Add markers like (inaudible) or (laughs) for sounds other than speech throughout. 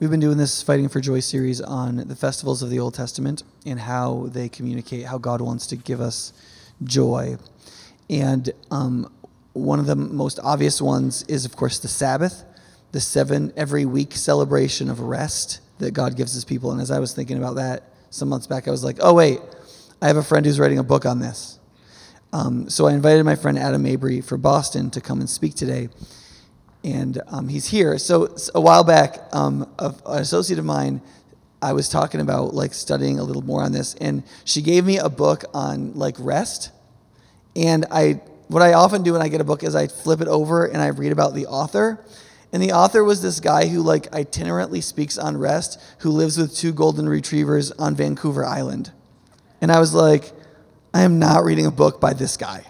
we've been doing this Fighting for Joy series on the festivals of the Old Testament and how they communicate how God wants to give us joy. And um, one of the most obvious ones is, of course, the Sabbath, the seven every week celebration of rest that God gives his people. And as I was thinking about that some months back, I was like, oh, wait, I have a friend who's writing a book on this. Um, so I invited my friend Adam Mabry for Boston to come and speak today. And um, he's here. So, a while back, um, an associate of mine, I was talking about like studying a little more on this, and she gave me a book on like rest. And I, what I often do when I get a book is I flip it over and I read about the author. And the author was this guy who like itinerantly speaks on rest, who lives with two golden retrievers on Vancouver Island. And I was like, I am not reading a book by this guy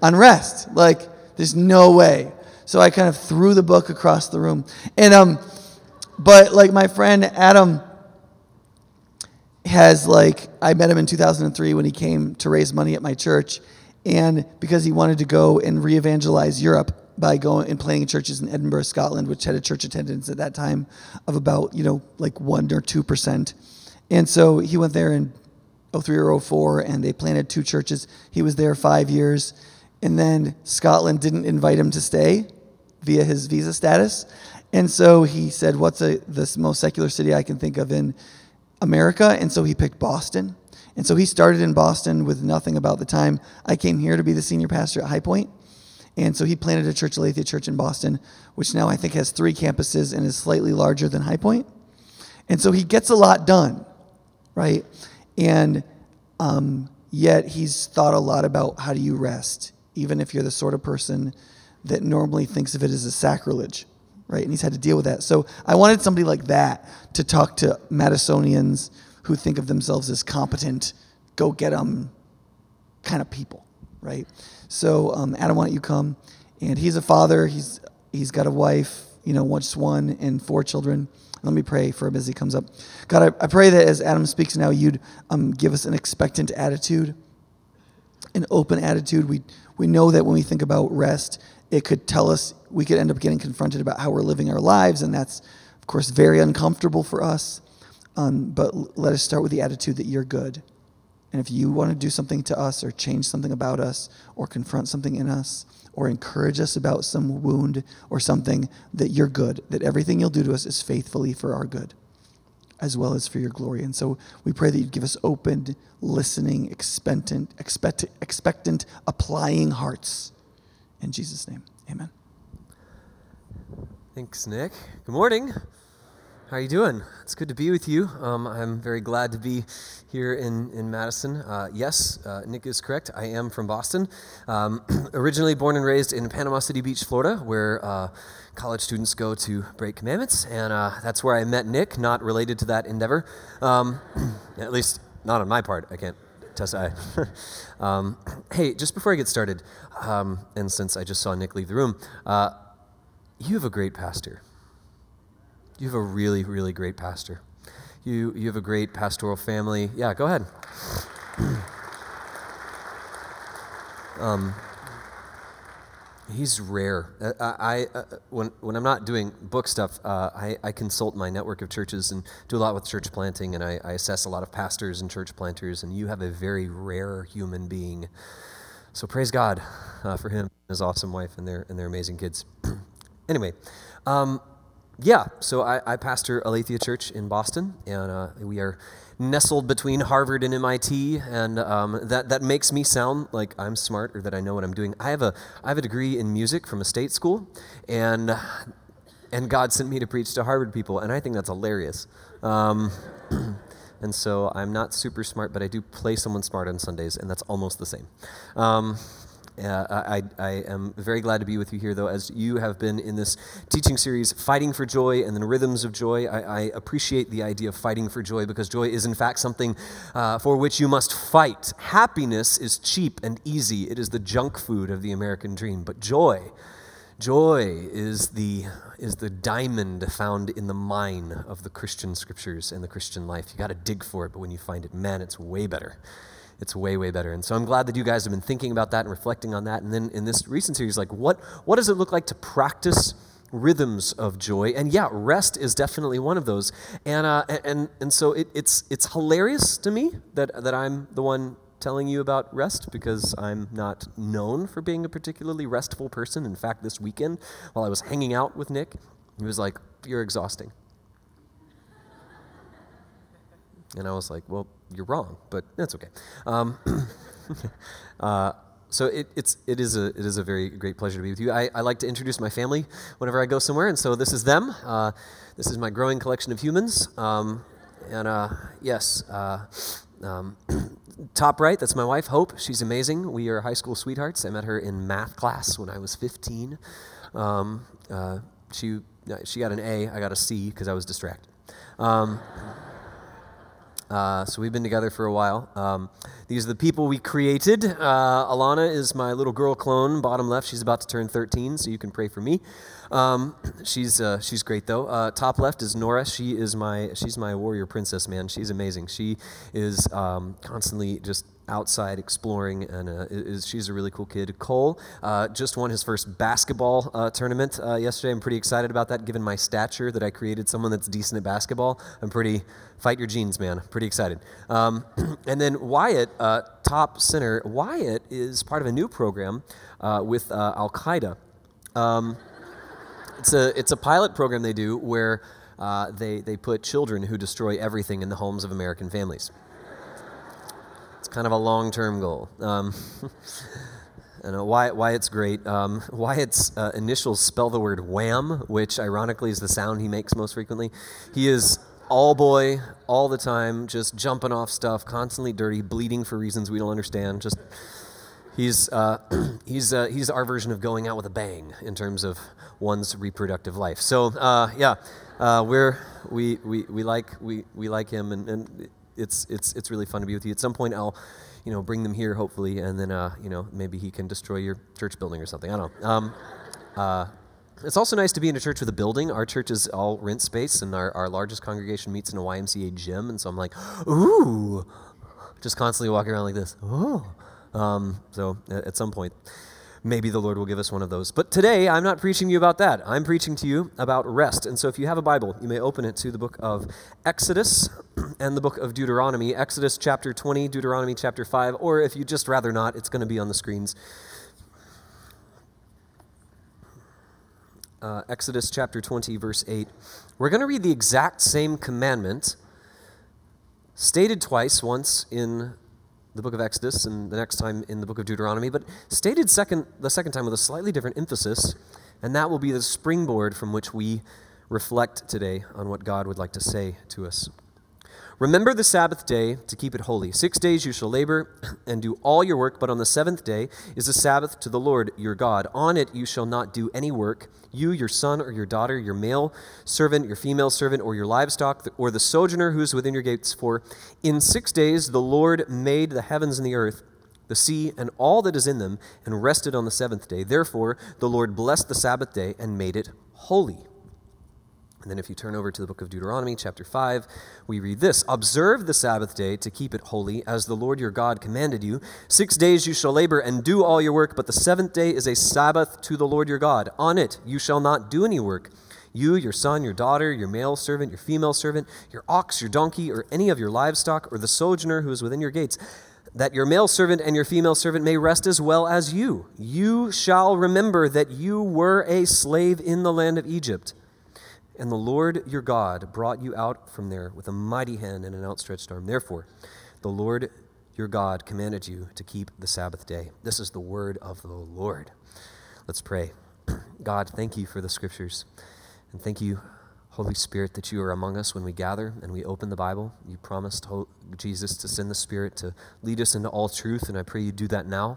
on rest. Like, there's no way. So I kind of threw the book across the room. And um, but like my friend Adam has like I met him in 2003 when he came to raise money at my church, and because he wanted to go and re-evangelize Europe by going and playing churches in Edinburgh, Scotland, which had a church attendance at that time of about you know like one or two percent, and so he went there in 03 or 04, and they planted two churches. He was there five years, and then Scotland didn't invite him to stay via his visa status, and so he said, "What's a, the most secular city I can think of in America?" And so he picked Boston. And so he started in Boston with nothing about the time I came here to be the senior pastor at High Point. And so he planted a church, Aletheia Church in Boston, which now I think has three campuses and is slightly larger than High Point. And so he gets a lot done, right? And um, yet he's thought a lot about how do you rest, even if you're the sort of person that normally thinks of it as a sacrilege, right? And he's had to deal with that. So I wanted somebody like that to talk to Madisonians who think of themselves as competent, go get them kind of people, right? So um, Adam, why don't you come? And he's a father. He's he's got a wife, you know, just one and four children. Let me pray for him as he comes up. God, I, I pray that as Adam speaks now, you'd um, give us an expectant attitude, an open attitude. We, we know that when we think about rest, it could tell us, we could end up getting confronted about how we're living our lives, and that's, of course, very uncomfortable for us. Um, but let us start with the attitude that you're good. And if you want to do something to us or change something about us or confront something in us, or encourage us about some wound or something, that you're good, that everything you'll do to us is faithfully for our good, as well as for your glory. And so we pray that you'd give us open, listening, expectant, expect, expectant, applying hearts. In Jesus' name, amen. Thanks, Nick. Good morning. How are you doing? It's good to be with you. Um, I'm very glad to be here in, in Madison. Uh, yes, uh, Nick is correct. I am from Boston. Um, (clears throat) originally born and raised in Panama City Beach, Florida, where uh, college students go to break commandments. And uh, that's where I met Nick, not related to that endeavor. Um, (clears throat) at least, not on my part. I can't testify. (laughs) um, hey, just before I get started, um, and since I just saw Nick leave the room, uh, you have a great pastor. You have a really, really great pastor. You, you have a great pastoral family. Yeah, go ahead. (clears throat) um, he's rare. Uh, I, I uh, when, when I'm not doing book stuff, uh, I, I consult my network of churches and do a lot with church planting, and I, I assess a lot of pastors and church planters. And you have a very rare human being. So praise God uh, for him, and his awesome wife, and their and their amazing kids. (clears throat) anyway, um, yeah, so I, I, pastor Aletheia Church in Boston, and uh, we are nestled between Harvard and MIT, and um, that that makes me sound like I'm smart or that I know what I'm doing. I have a I have a degree in music from a state school, and and God sent me to preach to Harvard people, and I think that's hilarious. Um, (clears throat) and so I'm not super smart, but I do play someone smart on Sundays, and that's almost the same. Um, uh, I, I, am very glad to be with you here, though, as you have been in this teaching series, Fighting for Joy and then Rhythms of Joy. I, I appreciate the idea of fighting for joy because joy is, in fact, something uh, for which you must fight. Happiness is cheap and easy, it is the junk food of the American dream. But joy, joy is the, is the diamond found in the mine of the Christian scriptures and the Christian life. You got to dig for it, but when you find it, man, it's way better it's way way better and so i'm glad that you guys have been thinking about that and reflecting on that and then in this recent series like what what does it look like to practice rhythms of joy. And yeah, rest is definitely one of those. And, uh, and, and so it, it's, it's hilarious to me that, that I'm the one telling you about rest because I'm not known for being a particularly restful person. In fact, this weekend, while I was hanging out with Nick, he was like, You're exhausting. And I was like, Well, you're wrong, but that's okay. Um, (coughs) uh, so it, it's, it, is a, it is a very great pleasure to be with you. I, I like to introduce my family whenever I go somewhere, and so this is them. Uh, this is my growing collection of humans. Um, and uh, yes, uh, um, (coughs) top right, that's my wife, Hope. She's amazing. We are high school sweethearts. I met her in math class when I was 15. Um, uh, she, she got an A, I got a C because I was distracted. Uh, so we've been together for a while. Um, these are the people we created. Uh, Alana is my little girl clone, bottom left. She's about to turn 13, so you can pray for me. Um, she's uh, she's great though. Uh, top left is Nora. She is my she's my warrior princess, man. She's amazing. She is um, constantly just outside exploring, and uh, is, she's a really cool kid. Cole uh, just won his first basketball uh, tournament uh, yesterday. I'm pretty excited about that, given my stature that I created someone that's decent at basketball. I'm pretty fight your genes, man. Pretty excited. Um, (clears throat) and then Wyatt, uh, top center. Wyatt is part of a new program uh, with Al Qaeda. Um, it's a it's a pilot program they do where. they, they put children who destroy everything in the homes of American families kind of a long term goal. Um, (laughs) and why, why it's great. Um, (laughs) Wyatt's uh, initials spell the word wham, which ironically is the sound he makes most frequently. He is all boy, all the time, just jumping off stuff, constantly dirty, bleeding for reasons we don't understand. Just he's uh, (clears throat) he's uh, he's our version of going out with a bang in terms of one's reproductive life. So uh, yeah, uh, we're we, we we like we we like him, and, and it's it's it's really fun to be with you. At some point, I'll you know bring them here hopefully, and then uh, you know maybe he can destroy your church building or something. I don't know. Um, uh, it's also nice to be in a church with a building. Our church is all rent space, and our, our largest congregation meets in a YMCA gym. And so I'm like, ooh, just constantly walking around like this. Ooh. Um, so at some point, maybe the Lord will give us one of those. But today, I'm not preaching you about that. I'm preaching to you about rest. And so if you have a Bible, you may open it to the book of Exodus (clears throat) and the book of Deuteronomy. Exodus chapter 20, Deuteronomy chapter 5, or if you just rather not, it's going to be on the screens. Uh, Exodus chapter 20, verse 8. We're going to read the exact same commandment stated twice, once in the book of Exodus and the next time in the book of Deuteronomy, but stated second, the second time with a slightly different emphasis, and that will be the springboard from which we reflect today on what God would like to say to us. Remember the Sabbath day to keep it holy. Six days you shall labor (clears throat) and do all your work, but on the seventh day is a Sabbath to the Lord your God. On it you shall not do any work, you, your son or your daughter, your male servant, your female servant, or your livestock, or the sojourner who is within your gates. For in six days the Lord made the heavens and the earth the sea, and all that is in them, and rested on the seventh day. Therefore, the Lord blessed the Sabbath day and made it holy. And then, if you turn over to the book of Deuteronomy, chapter 5, we read this Observe the Sabbath day to keep it holy, as the Lord your God commanded you. Six days you shall labor and do all your work, but the seventh day is a Sabbath to the Lord your God. On it you shall not do any work. You, your son, your daughter, your male servant, your female servant, your ox, your donkey, or any of your livestock, or the sojourner who is within your gates, that your male servant and your female servant may rest as well as you. You shall remember that you were a slave in the land of Egypt and the Lord your God brought you out from there with a mighty hand and an outstretched arm. Therefore, the Lord your God commanded you to keep the Sabbath day. This is the word of the Lord. Let's pray. (clears throat) God, thank you for the scriptures. And thank you, Holy Spirit, that you are among us when we gather and we open the Bible. You promised Jesus to send the Spirit to lead us into all truth, and I pray you do that now.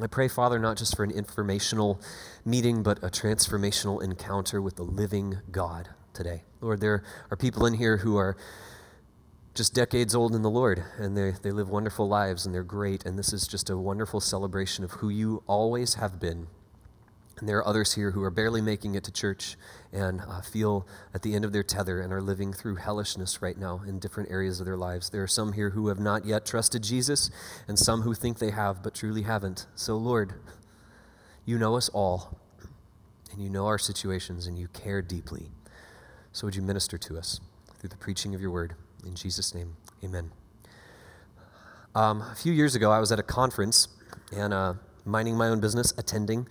I pray, Father, not just for an informational meeting, but a transformational encounter with the living God today. Lord, there are people in here who are just decades old in the Lord, and they, they live wonderful lives, and they're great, and this is just a wonderful celebration of who you always have been and there are others here who are barely making it to church and uh, feel at the end of their tether and are living through hellishness right now in different areas of their lives. There are some here who have not yet trusted Jesus, and some who think they have but truly haven't. So, Lord, you know us all. and you know our situations, and you care deeply. So would you minister to us through the preaching of your word? In Jesus' name, amen. Um, a few years ago, I was at a conference and uh, minding my own business, attending,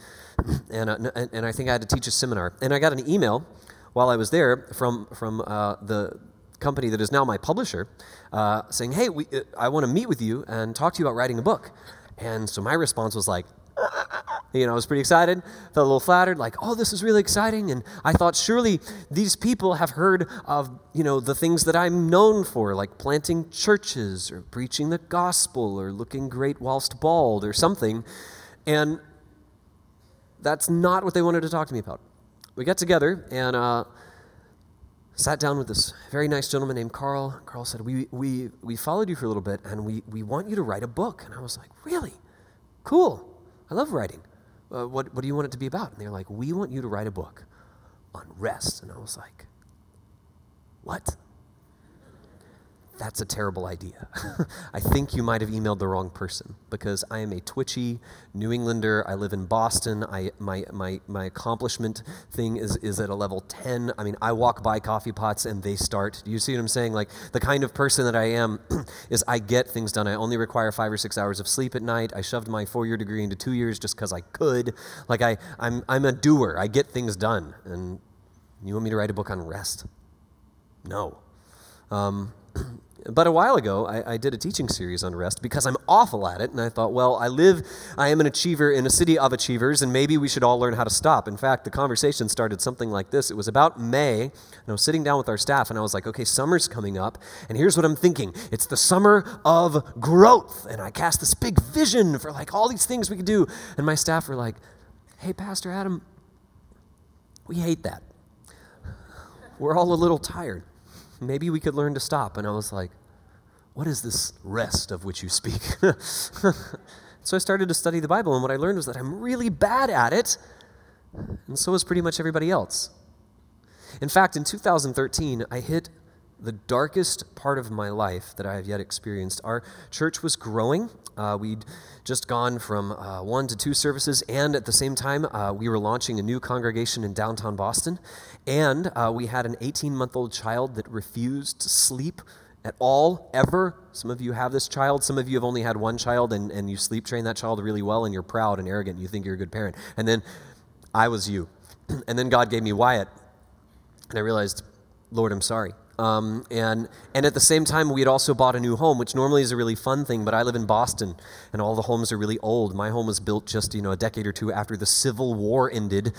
and, uh, and I think I had to teach a seminar. And I got an email while I was there from, from uh, the company that is now my publisher uh, saying, Hey, we, uh, I want to meet with you and talk to you about writing a book. And so my response was like, (laughs) you know, I was pretty excited, felt a little flattered, like, oh, this is really exciting. And I thought, surely these people have heard of, you know, the things that I'm known for, like planting churches or preaching the gospel or looking great whilst bald or something. And that's not what they wanted to talk to me about. We got together and uh, sat down with this very nice gentleman named Carl. Carl said, we, we, we followed you for a little bit and we, we want you to write a book. And I was like, really? Cool. I love writing. Uh, what, what do you want it to be about? And they're like, we want you to write a book on rest. And I was like, what? That's a terrible idea. (laughs) I think you might have emailed the wrong person because I am a twitchy New Englander. I live in Boston. I, my, my, my accomplishment thing is, is at a level 10. I mean, I walk by coffee pots and they start. Do you see what I'm saying? Like, the kind of person that I am (clears throat) is I get things done. I only require five or six hours of sleep at night. I shoved my four year degree into two years just because I could. Like, I, I'm, I'm a doer. I get things done. And you want me to write a book on rest? No. Um, (clears throat) but a while ago, I, I, did a teaching series on rest because I'm awful at it. And I thought, well, I live, I am an achiever in a city of achievers, and maybe we should all learn how to stop. In fact, the conversation started something like this. It was about May, and I was sitting down with our staff, and I was like, okay, summer's coming up, and here's what I'm thinking it's the summer of growth. And I cast this big vision for like all these things we could do. And my staff were like, hey, Pastor Adam, we hate that. We're all a little tired maybe we could learn to stop. And I was like, what is this rest of which you speak? (laughs) so I started to study the Bible, and what I learned was that I'm really bad at it, and so is pretty much everybody else. In fact, in 2013, I hit the darkest part of my life that I have yet experienced. Our church was growing. Uh, we'd just gone from uh, one to two services, and at the same time, uh, we were launching a new congregation in downtown Boston. And uh, we had an 18 month old child that refused to sleep at all, ever. Some of you have this child. Some of you have only had one child, and, and you sleep train that child really well, and you're proud and arrogant, and you think you're a good parent. And then I was you. (clears throat) and then God gave me Wyatt, and I realized, Lord, I'm sorry. Um, and, and at the same time, we had also bought a new home, which normally is a really fun thing, but I live in Boston, and all the homes are really old. My home was built just, you know, a decade or two after the Civil War ended,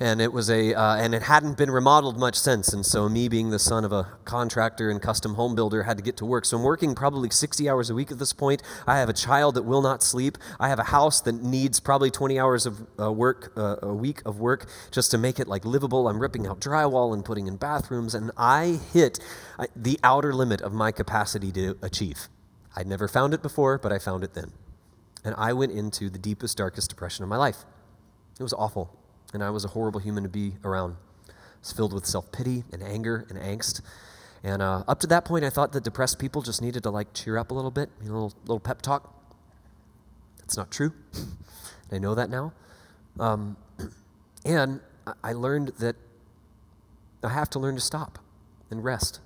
and it was a uh, and it hadn't been remodeled much since. And so me being the son of a contractor and custom home builder had to get to work. So I'm working probably 60 hours a week at this point. I have a child that will not sleep. I have a house that needs probably 20 hours of uh, work uh, a week of work just to make it like livable. I'm ripping out drywall and putting in bathrooms, and I hit the outer limit of my capacity to achieve. I'd never found it before, but I found it then. And I went into the deepest, darkest depression of my life. It was awful and I was a horrible human to be around. I was filled with self pity and anger and angst. And uh, up to that point, I thought that depressed people just needed to like cheer up a little bit, a little, little pep talk. That's not true. (laughs) I know that now. Um, (clears throat) and I learned that I have to learn to stop and rest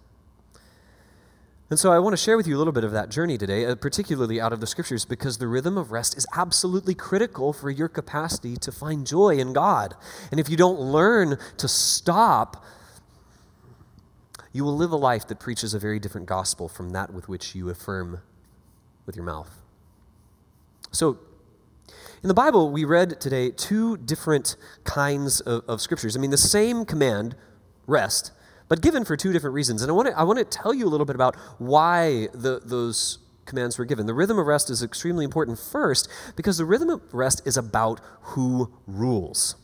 and so I want to share with you a little bit of that journey today, uh, particularly out of the scriptures, because the rhythm of rest is absolutely critical for your capacity to find joy in God. And if you don't learn to stop, you will live a life that preaches a very different gospel from that with which you affirm with your mouth. So, in the Bible, we read today two different kinds of, of scriptures. I mean, the same command, rest, but given for two different reasons. And I want to, I want to tell you a little bit about why the, those commands were given. The rhythm of rest is extremely important first because the rhythm of rest is about who rules.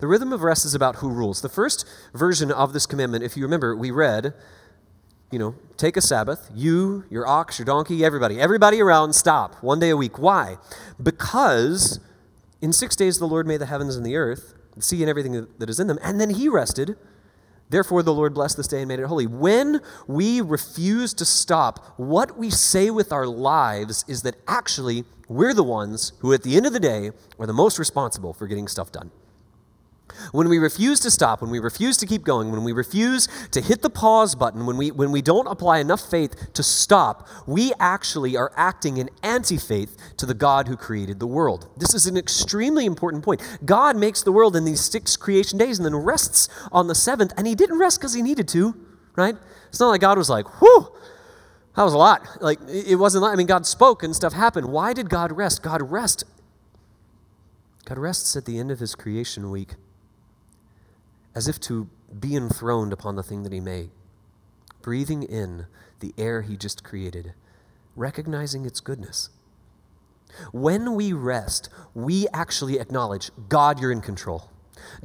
The rhythm of rest is about who rules. The first version of this commandment, if you remember, we read, you know, take a Sabbath, you, your ox, your donkey, everybody, everybody around, stop one day a week. Why? Because in six days the Lord made the heavens and the earth, the sea and everything that is in them, and then he rested Therefore, the Lord blessed this day and made it holy. When we refuse to stop, what we say with our lives is that actually we're the ones who, at the end of the day, are the most responsible for getting stuff done. When we refuse to stop, when we refuse to keep going, when we refuse to hit the pause button, when we, when we don't apply enough faith to stop, we actually are acting in anti faith to the God who created the world. This is an extremely important point. God makes the world in these six creation days and then rests on the seventh, and He didn't rest because He needed to, right? It's not like God was like, whew, that was a lot. Like, it wasn't, like I mean, God spoke and stuff happened. Why did God rest? God rest. God rests at the end of His creation week as if to be enthroned upon the thing that he made, breathing in the air he just created, recognizing its goodness. When we rest, we actually acknowledge God, you're in control.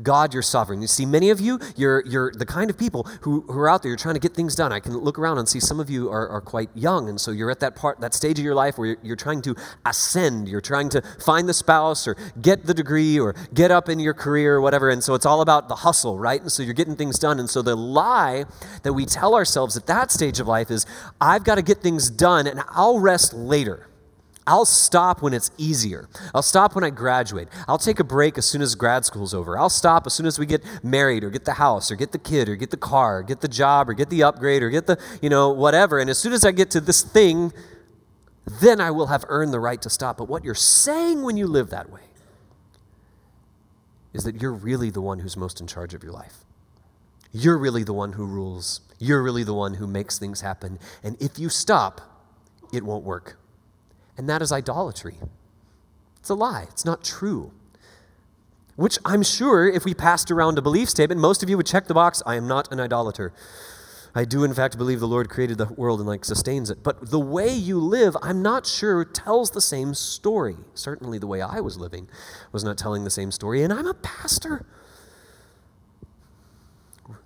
God, you're sovereign. You see, many of you, you're, you're the kind of people who, who are out there, you're trying to get things done. I can look around and see some of you are, are quite young, and so you're at that part, that stage of your life where you're, you're trying to ascend. You're trying to find the spouse or get the degree or get up in your career or whatever. And so it's all about the hustle, right? And so you're getting things done. And so the lie that we tell ourselves at that stage of life is, I've got to get things done and I'll rest later. I'll stop when it's easier. I'll stop when I graduate. I'll take a break as soon as grad school's over. I'll stop as soon as we get married or get the house or get the kid or get the car or get the job or get the upgrade or get the, you know, whatever. And as soon as I get to this thing, then I will have earned the right to stop. But what you're saying when you live that way is that you're really the one who's most in charge of your life. You're really the one who rules. You're really the one who makes things happen. And if you stop, it won't work and that is idolatry. It's a lie, it's not true. Which I'm sure if we passed around a belief statement, most of you would check the box I am not an idolater. I do, in fact, believe the Lord created the world and like sustains it. But the way you live, I'm not sure tells the same story. Certainly, the way I was living was not telling the same story, and I'm a pastor.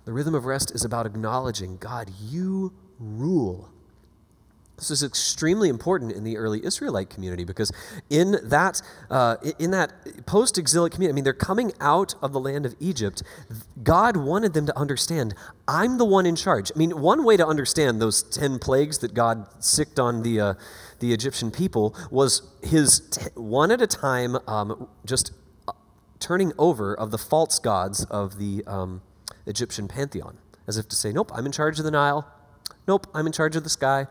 The rhythm of rest is about acknowledging God, you rule. This is extremely important in the early Israelite community because in that, uh, in that post exilic community, I mean, they're coming out of the land of Egypt. God wanted them to understand, I'm the one in charge. I mean, one way to understand those 10 plagues that God sicked on the, uh, the Egyptian people was his t- one at a time um, just uh, turning over of the false gods of the um, Egyptian pantheon, as if to say, Nope, I'm in charge of the Nile. Nope, I'm in charge of the sky.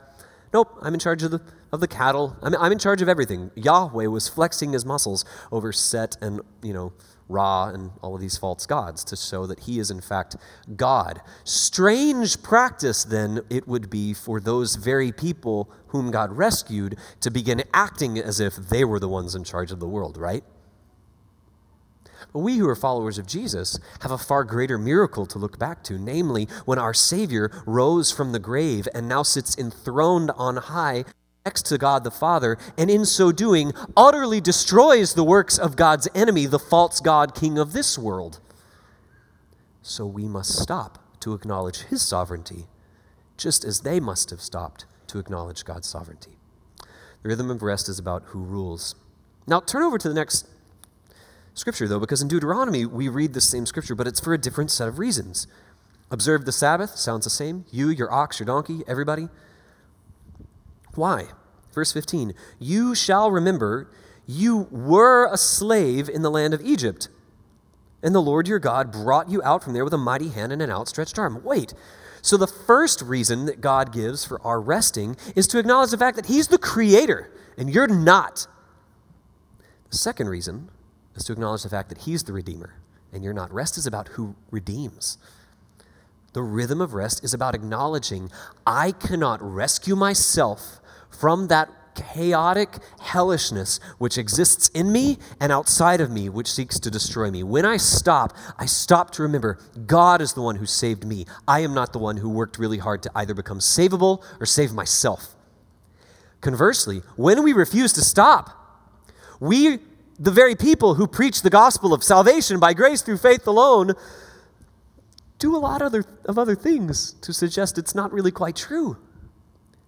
Nope, I'm in charge of the, of the cattle. I'm, I'm in charge of everything. Yahweh was flexing his muscles over Set and, you know, Ra and all of these false gods to show that he is in fact God. Strange practice then it would be for those very people whom God rescued to begin acting as if they were the ones in charge of the world, right? We who are followers of Jesus have a far greater miracle to look back to, namely when our Savior rose from the grave and now sits enthroned on high next to God the Father, and in so doing, utterly destroys the works of God's enemy, the false God, king of this world. So we must stop to acknowledge his sovereignty, just as they must have stopped to acknowledge God's sovereignty. The rhythm of rest is about who rules. Now, turn over to the next scripture, though, because in Deuteronomy we read the same scripture, but it's for a different set of reasons. Observe the Sabbath sounds the same. You, your ox, your donkey, everybody. Why? Verse 15 You shall remember you were a slave in the land of Egypt, and the Lord your God brought you out from there with a mighty hand and an outstretched arm. Wait. So, the first reason that God gives for our resting is to acknowledge the fact that He's the creator and you're not. The second reason is to acknowledge the fact that He's the Redeemer and you're not. Rest is about who redeems. The rhythm of rest is about acknowledging I cannot rescue myself from that chaotic hellishness which exists in me and outside of me, which seeks to destroy me. When I stop, I stop to remember God is the one who saved me. I am not the one who worked really hard to either become savable or save myself. Conversely, when we refuse to stop, we the very people who preach the gospel of salvation by grace through faith alone do a lot other, of other things to suggest it's not really quite true.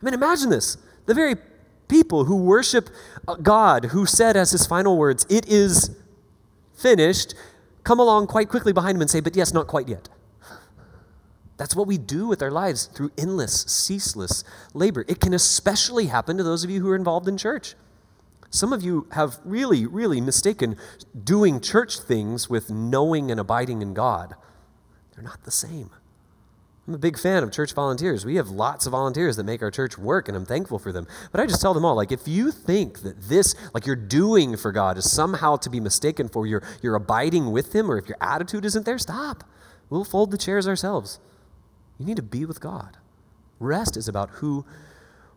I mean, imagine this. The very people who worship uh, God, who said as his final words, It is finished, come along quite quickly behind him and say, But yes, not quite yet. That's what we do with our lives through endless, ceaseless labor. It can especially happen to those of you who are involved in church. Some of you have really, really mistaken doing church things with knowing and abiding in God. They're not the same. I'm a big fan of church volunteers. We have lots of volunteers that make our church work, and I'm thankful for them. But I just tell them all, like, if you think that this, like you're doing for God, is somehow to be mistaken for your, your abiding with Him, or if your attitude isn't there, stop. We'll fold the chairs ourselves. You need to be with God. Rest is about who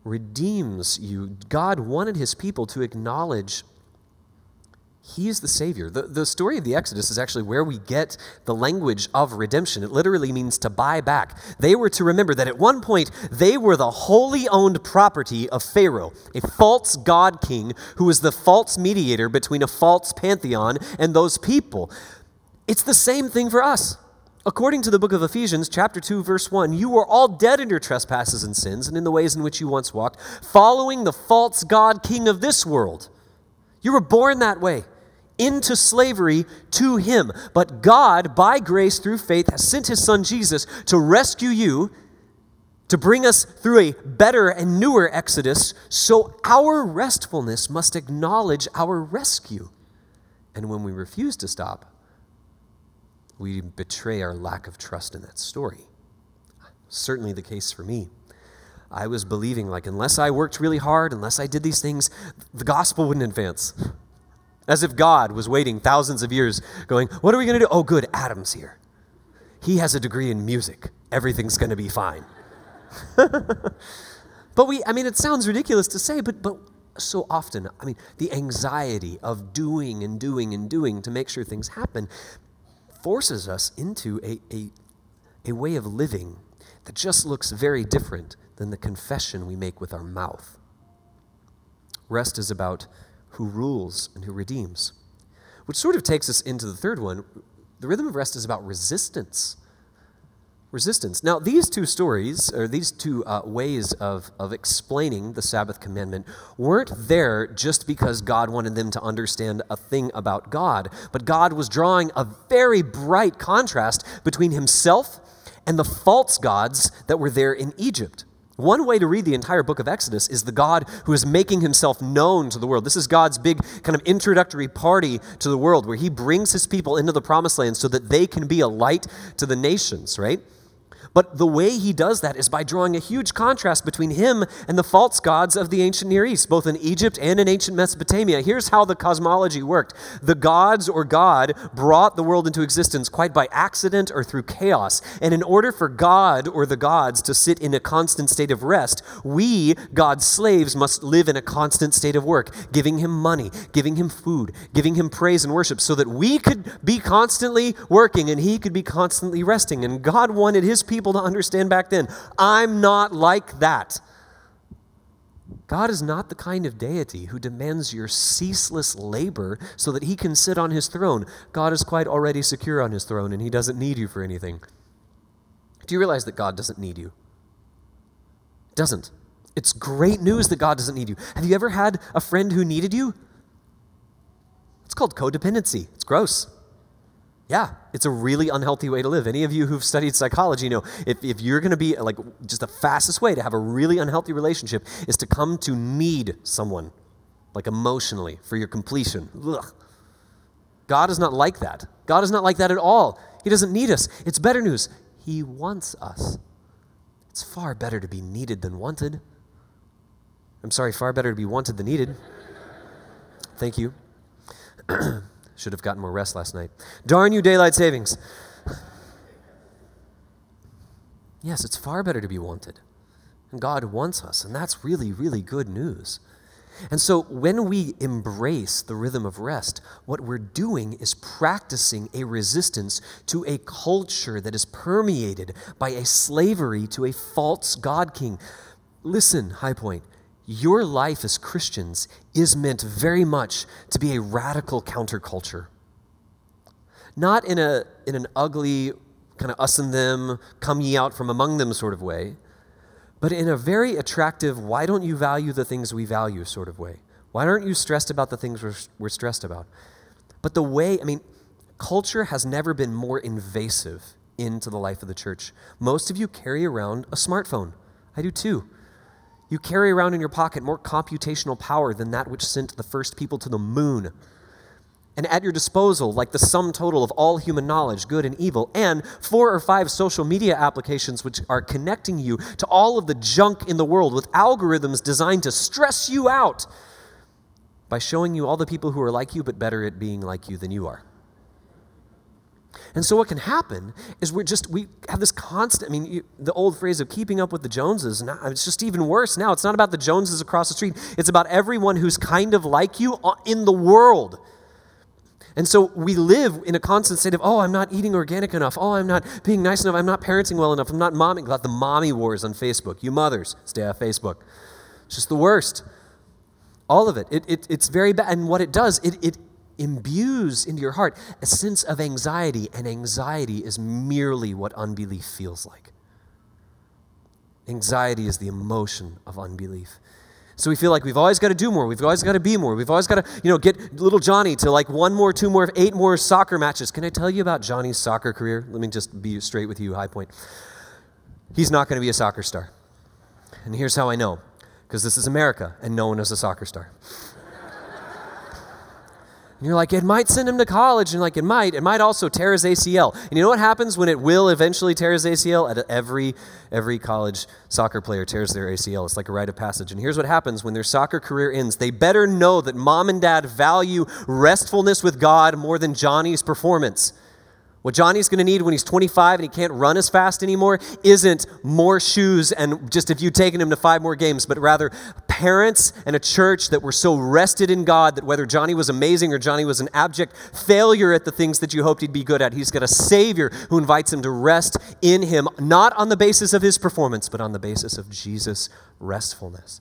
redeems you. God wanted His people to acknowledge he is the Savior. The, the story of the Exodus is actually where we get the language of redemption. It literally means to buy back. They were to remember that at one point they were the wholly owned property of Pharaoh, a false god king who was the false mediator between a false pantheon and those people. It's the same thing for us. According to the book of Ephesians, chapter 2, verse 1, you were all dead in your trespasses and sins and in the ways in which you once walked, following the false God king of this world. You were born that way into slavery to him. But God, by grace through faith, has sent his son Jesus to rescue you, to bring us through a better and newer Exodus. So our restfulness must acknowledge our rescue. And when we refuse to stop, we betray our lack of trust in that story. Certainly the case for me. I was believing, like, unless I worked really hard, unless I did these things, the gospel wouldn't advance. As if God was waiting thousands of years, going, What are we going to do? Oh, good, Adam's here. He has a degree in music. Everything's going to be fine. (laughs) but we, I mean, it sounds ridiculous to say, but, but so often, I mean, the anxiety of doing and doing and doing to make sure things happen forces us into a, a, a way of living that just looks very different than the confession we make with our mouth. Rest is about who rules and who redeems. Which sort of takes us into the third one. The rhythm of rest is about resistance. Resistance. Now, these two stories, or these two uh, ways of, of explaining the Sabbath commandment, weren't there just because God wanted them to understand a thing about God, but God was drawing a very bright contrast between himself and the false gods that were there in Egypt. One way to read the entire book of Exodus is the God who is making himself known to the world. This is God's big kind of introductory party to the world where he brings his people into the promised land so that they can be a light to the nations, right? But the way he does that is by drawing a huge contrast between him and the false gods of the ancient Near East, both in Egypt and in ancient Mesopotamia. Here's how the cosmology worked the gods or God brought the world into existence quite by accident or through chaos. And in order for God or the gods to sit in a constant state of rest, we, God's slaves, must live in a constant state of work, giving him money, giving him food, giving him praise and worship, so that we could be constantly working and he could be constantly resting. And God wanted his people to understand back then. I'm not like that. God is not the kind of deity who demands your ceaseless labor so that he can sit on his throne. God is quite already secure on his throne and he doesn't need you for anything. Do you realize that God doesn't need you? Doesn't. It's great news that God doesn't need you. Have you ever had a friend who needed you? It's called codependency. It's gross. Yeah, it's a really unhealthy way to live. Any of you who've studied psychology know if, if you're going to be like just the fastest way to have a really unhealthy relationship is to come to need someone, like emotionally, for your completion. Ugh. God is not like that. God is not like that at all. He doesn't need us. It's better news. He wants us. It's far better to be needed than wanted. I'm sorry, far better to be wanted than needed. Thank you. (clears throat) Should have gotten more rest last night. Darn you, daylight savings. Yes, it's far better to be wanted. And God wants us, and that's really, really good news. And so when we embrace the rhythm of rest, what we're doing is practicing a resistance to a culture that is permeated by a slavery to a false God king. Listen, High Point, your life as Christians is meant very much to be a radical counterculture. Not in, a, in an ugly, kind of us and them, come ye out from among them sort of way, but in a very attractive, why don't you value the things we value sort of way? Why aren't you stressed about the things we're, we're stressed about? But the way, I mean, culture has never been more invasive into the life of the church. Most of you carry around a smartphone. I do too. You carry around in your pocket more computational power than that which sent the first people to the moon. And at your disposal, like the sum total of all human knowledge, good and evil, and four or five social media applications which are connecting you to all of the junk in the world with algorithms designed to stress you out by showing you all the people who are like you, but better at being like you than you are. And so what can happen is we're just, we have this constant, I mean, you, the old phrase of keeping up with the Joneses, now, it's just even worse now. It's not about the Joneses across the street, it's about everyone who's kind of like you uh, in the world. And so we live in a constant state of, oh, I'm not eating organic enough. Oh, I'm not being nice enough. I'm not parenting well enough. I'm not momming. Got the mommy wars on Facebook. You mothers, stay off Facebook. It's just the worst. All of it. it, it it's very bad. And what it does, it, it imbues into your heart a sense of anxiety, and anxiety is merely what unbelief feels like. Anxiety is the emotion of unbelief. So we feel like we've always got to do more. We've always got to be more. We've always got to, you know, get little Johnny to like one more, two more, eight more soccer matches. Can I tell you about Johnny's soccer career? Let me just be straight with you, High Point. He's not going to be a soccer star. And here's how I know because this is America and no one is a soccer star. And you're like, it might send him to college. And like, it might. It might also tear his ACL. And you know what happens when it will eventually tear his ACL? At every, every college soccer player tears their ACL. It's like a rite of passage. And here's what happens when their soccer career ends. They better know that mom and dad value restfulness with God more than Johnny's performance. What Johnny's going to need when he's 25 and he can't run as fast anymore isn't more shoes and just if taken him to five more games, but rather parents and a church that were so rested in God that whether Johnny was amazing or Johnny was an abject failure at the things that you hoped he'd be good at, he's got a Savior who invites him to rest in him, not on the basis of his performance, but on the basis of Jesus' restfulness.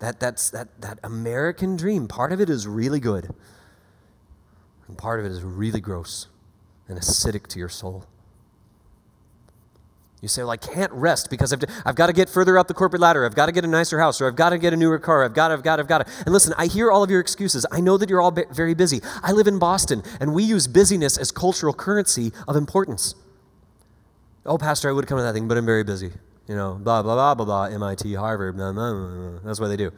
That, that's, that, that American dream, part of it is really good, and part of it is really gross and acidic to your soul. You say, well, I can't rest because I've, I've got to get further up the corporate ladder. I've got to get a nicer house, or I've got to get a newer car. I've got, I've got, I've got to. And listen, I hear all of your excuses. I know that you're all very busy. I live in Boston, and we use busyness as cultural currency of importance. Oh, Pastor, I would come to that thing, but I'm very busy. You know, blah, blah, blah, blah, blah, MIT, Harvard, blah, blah, blah, that's what they do.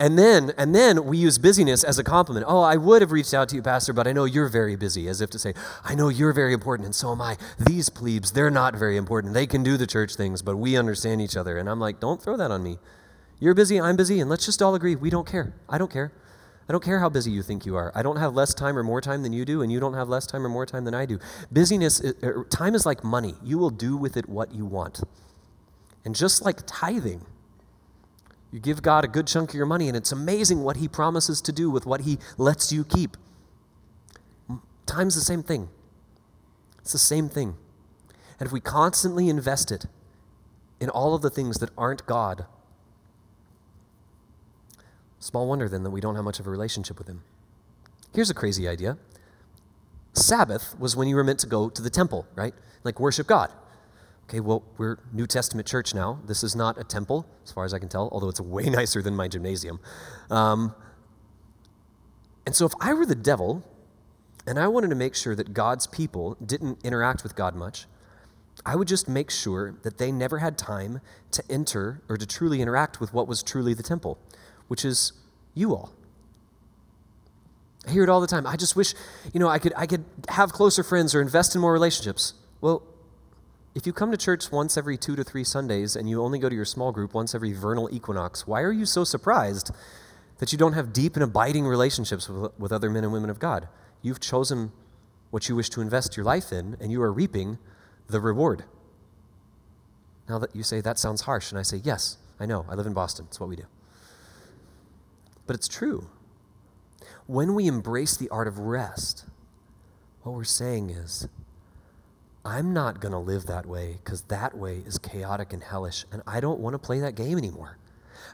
And then, and then we use busyness as a compliment. Oh, I would have reached out to you, Pastor, but I know you're very busy, as if to say, I know you're very important, and so am I. These plebes, they're not very important. They can do the church things, but we understand each other. And I'm like, don't throw that on me. You're busy, I'm busy, and let's just all agree we don't care. I don't care. I don't care how busy you think you are. I don't have less time or more time than you do, and you don't have less time or more time than I do. Busyness, er, time is like money. You will do with it what you want. And just like tithing, you give God a good chunk of your money, and it's amazing what He promises to do with what He lets you keep. Time's the same thing. It's the same thing. And if we constantly invest it in all of the things that aren't God, Small wonder then that we don't have much of a relationship with Him. Here's a crazy idea Sabbath was when you were meant to go to the temple, right? Like worship God. Okay, well, we're New Testament church now. This is not a temple, as far as I can tell, although it's way (laughs) nicer than my gymnasium. Um, and so, if I were the devil and I wanted to make sure that God's people didn't interact with God much, I would just make sure that they never had time to enter or to truly interact with what was truly the temple which is you all. I hear it all the time. I just wish, you know, I could I could have closer friends or invest in more relationships. Well, if you come to church once every 2 to 3 Sundays and you only go to your small group once every vernal equinox, why are you so surprised that you don't have deep and abiding relationships with, with other men and women of God? You've chosen what you wish to invest your life in and you are reaping the reward. Now that you say that sounds harsh and I say, "Yes, I know. I live in Boston. It's what we do." But it's true. When we embrace the art of rest, what we're saying is, I'm not going to live that way because that way is chaotic and hellish, and I don't want to play that game anymore.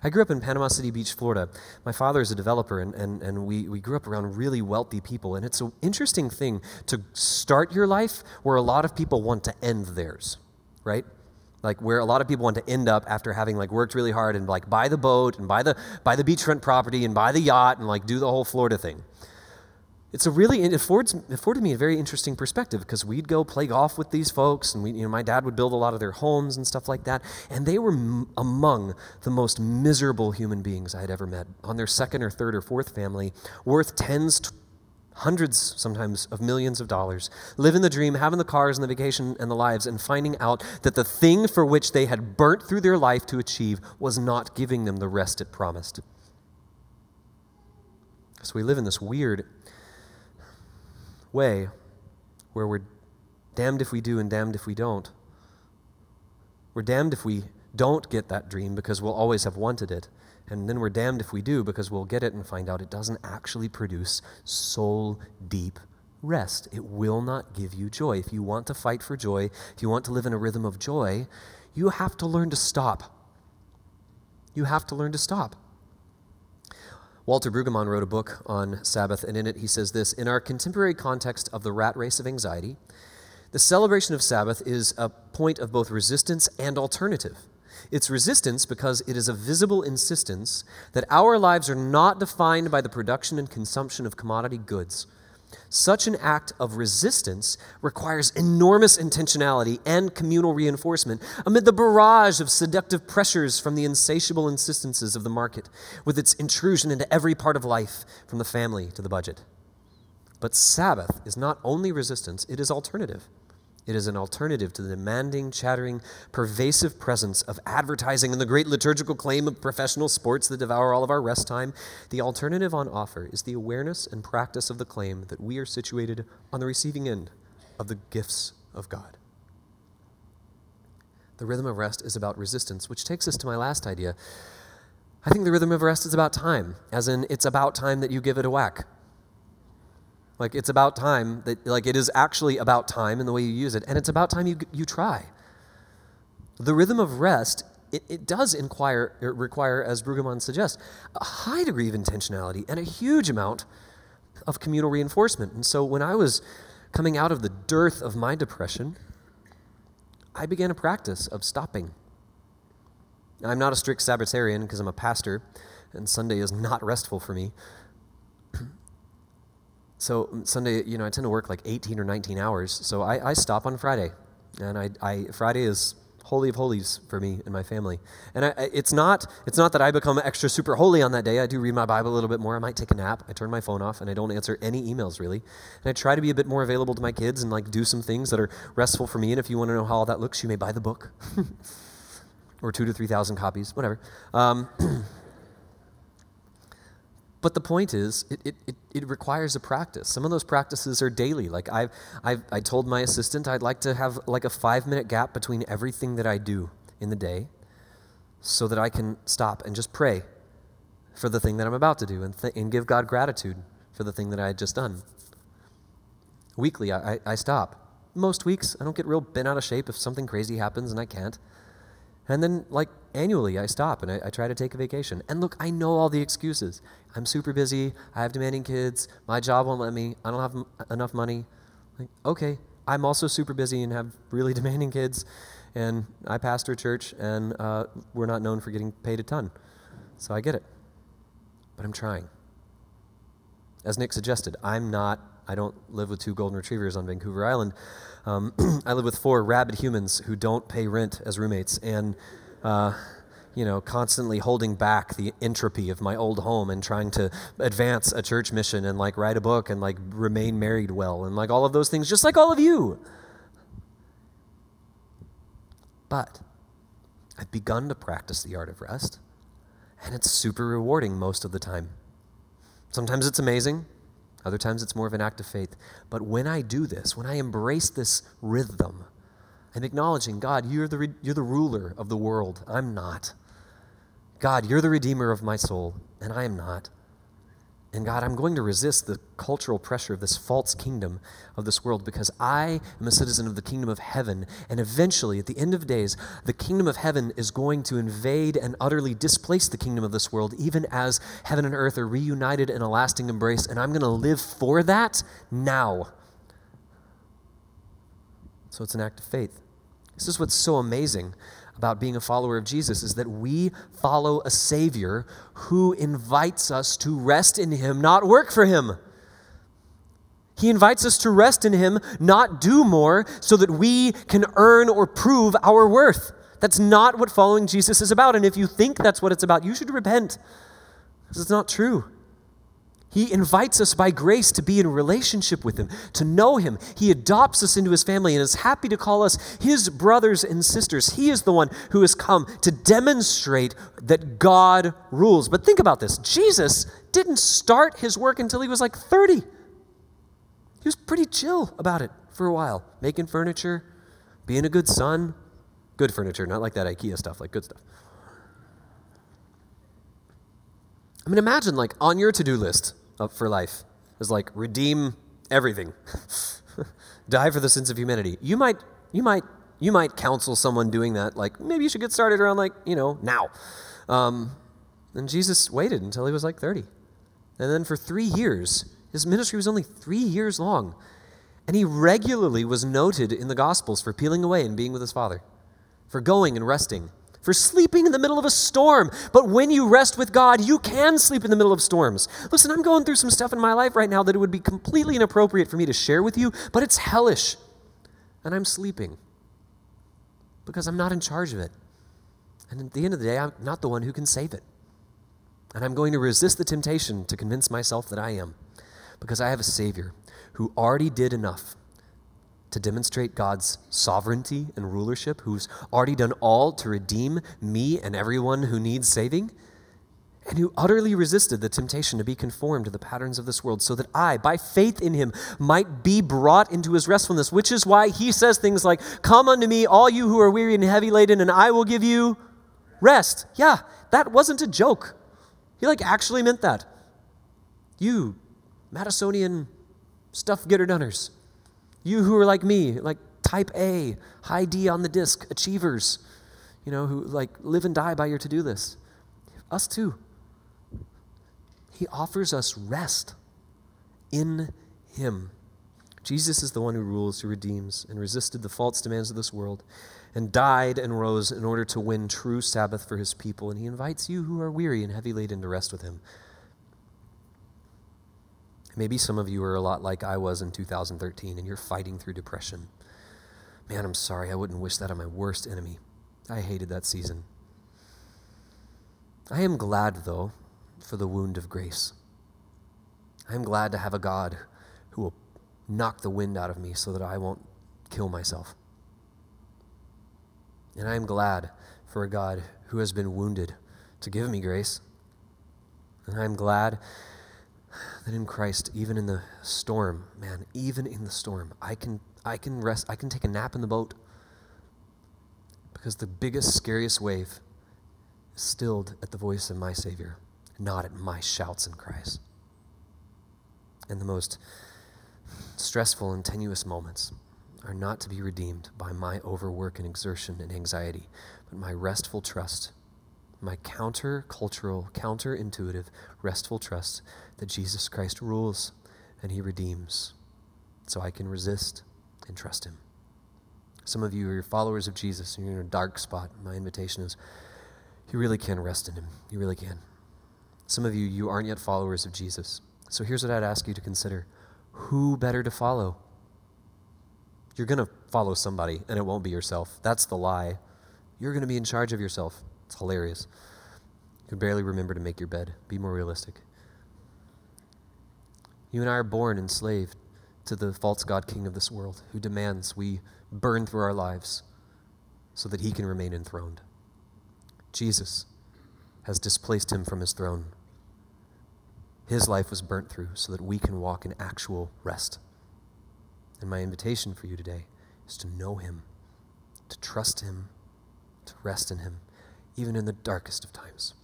I grew up in Panama City Beach, Florida. My father is a developer, and, and, and we, we grew up around really wealthy people. And it's an interesting thing to start your life where a lot of people want to end theirs, right? Like where a lot of people want to end up after having like worked really hard and like buy the boat and buy the buy the beachfront property and buy the yacht and like do the whole Florida thing. it's a really it affords afforded me a very interesting perspective because we'd go play golf with these folks and we you know my dad would build a lot of their homes and stuff like that and they were m- among the most miserable human beings I had ever met on their second or third or fourth family worth tens hundreds sometimes of millions of dollars living the dream having the cars and the vacation and the lives and finding out that the thing for which they had burnt through their life to achieve was not giving them the rest it promised so we live in this weird way where we're damned if we do and damned if we don't. We're damned if we don't get that dream because we'll always have wanted it. And then we're damned if we do because we'll get it and find out it doesn't actually produce soul deep rest. It will not give you joy. If you want to fight for joy, if you want to live in a rhythm of joy, you have to learn to stop. You have to learn to stop. Walter Brueggemann wrote a book on Sabbath, and in it he says this In our contemporary context of the rat race of anxiety, the celebration of Sabbath is a point of both resistance and alternative. It's resistance because it is a visible insistence that our lives are not defined by the production and consumption of commodity goods such an act of resistance requires enormous intentionality and communal reinforcement amid the barrage of seductive pressures from the insatiable insistences of the market, with its intrusion into every part of life, from the family to the budget. But Sabbath is not only resistance, it is alternative. It is an alternative to the demanding, chattering, pervasive presence of advertising and the great liturgical claim of professional sports that devour all of our rest time. The alternative on offer is the awareness and practice of the claim that we are situated on the receiving end of the gifts of God. The rhythm of rest is about resistance, which takes us to my last idea. I think the rhythm of rest is about time, as in, it's about time that you give it a whack. Like it's about time that like it is actually about time in the way you use it, and it's about time you you try. The rhythm of rest it, it does inquire, it require, as Brueggemann suggests, a high degree of intentionality and a huge amount of communal reinforcement. And so when I was coming out of the dearth of my depression, I began a practice of stopping. I'm not a strict Sabbatarian because I'm a pastor, and Sunday is not restful for me. So mm, Sunday, you know, I tend to work like 18 or 19 hours. So I, I stop on Friday. And I, I, Friday is holy of holies for me and my family. And I, it's, not, it's not that I become extra super holy on that day. I do read my Bible a little bit more. I might take a nap. I turn my phone off and I don't answer any emails really. And I try to be a bit more available to my kids and like do some things that are restful for me. And if you want to know how all that looks, you may buy the book (laughs) or two to 3,000 copies, whatever. Um, (clears throat) But the point is, it, it, it, it, requires a practice. Some of those practices are daily. Like I've, I've, I told my assistant I'd like to have like a five minute gap between everything that I do in the day so that I can stop and just pray for the thing that I'm about to do and, th- and give God gratitude for the thing that I had just done. Weekly, I, I, I stop. Most weeks, I don't get real bent out of shape if something crazy happens and I can't. And then, like, annually, I stop and I, I, try to take a vacation. And look, I know all the excuses. I'm super busy. I have demanding kids. My job won't let me. I don't have m- enough money. Like, okay, I'm also super busy and have really (laughs) demanding kids. And I pastor a church, and uh, we're not known for getting paid a ton. So I get it. But I'm trying. As Nick suggested, I'm not, I don't live with two golden retrievers on Vancouver Island. Um, (clears throat) I live with four rabid humans who don't pay rent as roommates and, uh, you know, constantly holding back the entropy of my old home and trying to advance a church mission and like write a book and like remain married well and like all of those things, just like all of you. But I've begun to practice the art of rest, and it's super rewarding most of the time. Sometimes it's amazing, other times it's more of an act of faith. But when I do this, when I embrace this rhythm, I'm acknowledging, God, you're the, re- you're the ruler of the world. I'm not. God, you're the redeemer of my soul, and I am not. And God, I'm going to resist the cultural pressure of this false kingdom of this world because I am a citizen of the kingdom of heaven. And eventually, at the end of days, the kingdom of heaven is going to invade and utterly displace the kingdom of this world, even as heaven and earth are reunited in a lasting embrace. And I'm going to live for that now. So it's an act of faith. This is what's so amazing about being a follower of Jesus is that we follow a Savior who invites us to rest in Him, not work for Him. He invites us to rest in Him, not do more, so that we can earn or prove our worth. That's not what following Jesus is about. And if you think that's what it's about, you should repent. Because it's not true. He invites us by grace to be in relationship with Him, to know Him. He adopts us into His family and is happy to call us His brothers and sisters. He is the one who has come to demonstrate that God rules. But think about this Jesus didn't start His work until He was like 30. He was pretty chill about it for a while, making furniture, being a good son. Good furniture, not like that IKEA stuff, like good stuff. I mean, imagine like on your to do list, for life. Is like redeem everything, (laughs) die for the sins of humanity. You might, you might, you might counsel someone doing that, like maybe you should get started around like you know now. Um, and Jesus waited until he was like 30, and then for three years, his ministry was only three years long, and he regularly was noted in the Gospels for peeling away and being with his Father, for going and resting for sleeping in the middle of a storm. But when you rest with God, you can sleep in the middle of storms. Listen, I'm going through some stuff in my life right now that it would be completely inappropriate for me to share with you, but it's hellish. And I'm sleeping because I'm not in charge of it. And at the end of the day, I'm not the one who can save it. And I'm going to resist the temptation to convince myself that I am because I have a Savior who already did enough to demonstrate God's sovereignty and rulership, who's already done all to redeem me and everyone who needs saving, and who utterly resisted the temptation to be conformed to the patterns of this world, so that I, by faith in him, might be brought into his restfulness, which is why he says things like, Come unto me, all you who are weary and heavy laden, and I will give you rest. Yeah, that wasn't a joke. He like actually meant that. You, Madisonian stuff getter dunners you who are like me, like type A, high D on the DISC, achievers, you know, who like live and die by your to do list. Us too. He offers us rest in Him. Jesus is the one who rules, who redeems, and resisted the false demands of this world, and died and rose in order to win true Sabbath for His people. And He invites you who are weary and heavy laden to rest with Him. Maybe some of you are a lot like I was in 2013 and you're fighting through depression. Man, I'm sorry. I wouldn't wish that on my worst enemy. I hated that season. I am glad, though, for the wound of grace. I am glad to have a God who will knock the wind out of me so that I won't kill myself. And I am glad for a God who has been wounded to give me grace. And I am glad that in Christ, even in the storm, man, even in the storm, I can, I can rest, I can take a nap in the boat because the biggest, scariest wave is stilled at the voice of my Savior, not at my shouts and cries. And the most stressful and tenuous moments are not to be redeemed by my overwork and exertion and anxiety, but my restful trust my counter cultural, counter intuitive, restful trust that Jesus Christ rules and he redeems. So I can resist and trust him. Some of you are followers of Jesus and you're in a dark spot. My invitation is you really can rest in him. You really can. Some of you, you aren't yet followers of Jesus. So here's what I'd ask you to consider who better to follow? You're going to follow somebody, and it won't be yourself. That's the lie. You're going to be in charge of yourself. It's hilarious. You can barely remember to make your bed. Be more realistic. You and I are born enslaved to the false God king of this world who demands we burn through our lives so that he can remain enthroned. Jesus has displaced him from his throne. His life was burnt through so that we can walk in actual rest. And my invitation for you today is to know him, to trust him, to rest in him even in the darkest of times.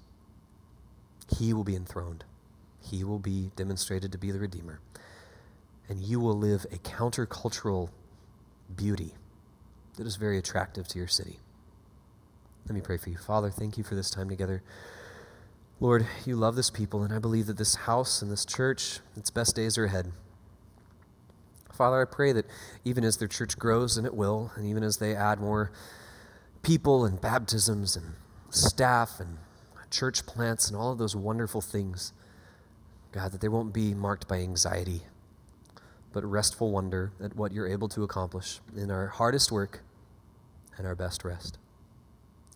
He will be enthroned. He will be demonstrated to be the Redeemer. And you will live a countercultural beauty that is very attractive to your city. Let me pray for you. Father, thank you for this time together. Lord, you love this people, and I believe that this house and this church, its best days are ahead. Father, I pray that even as their church grows, and it will, and even as they add more people and baptisms and staff and church plants and all of those wonderful things, God, that they won't be marked by anxiety, but restful wonder at what you're able to accomplish in our hardest work and our best rest.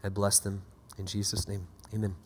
I bless them in Jesus' name. Amen.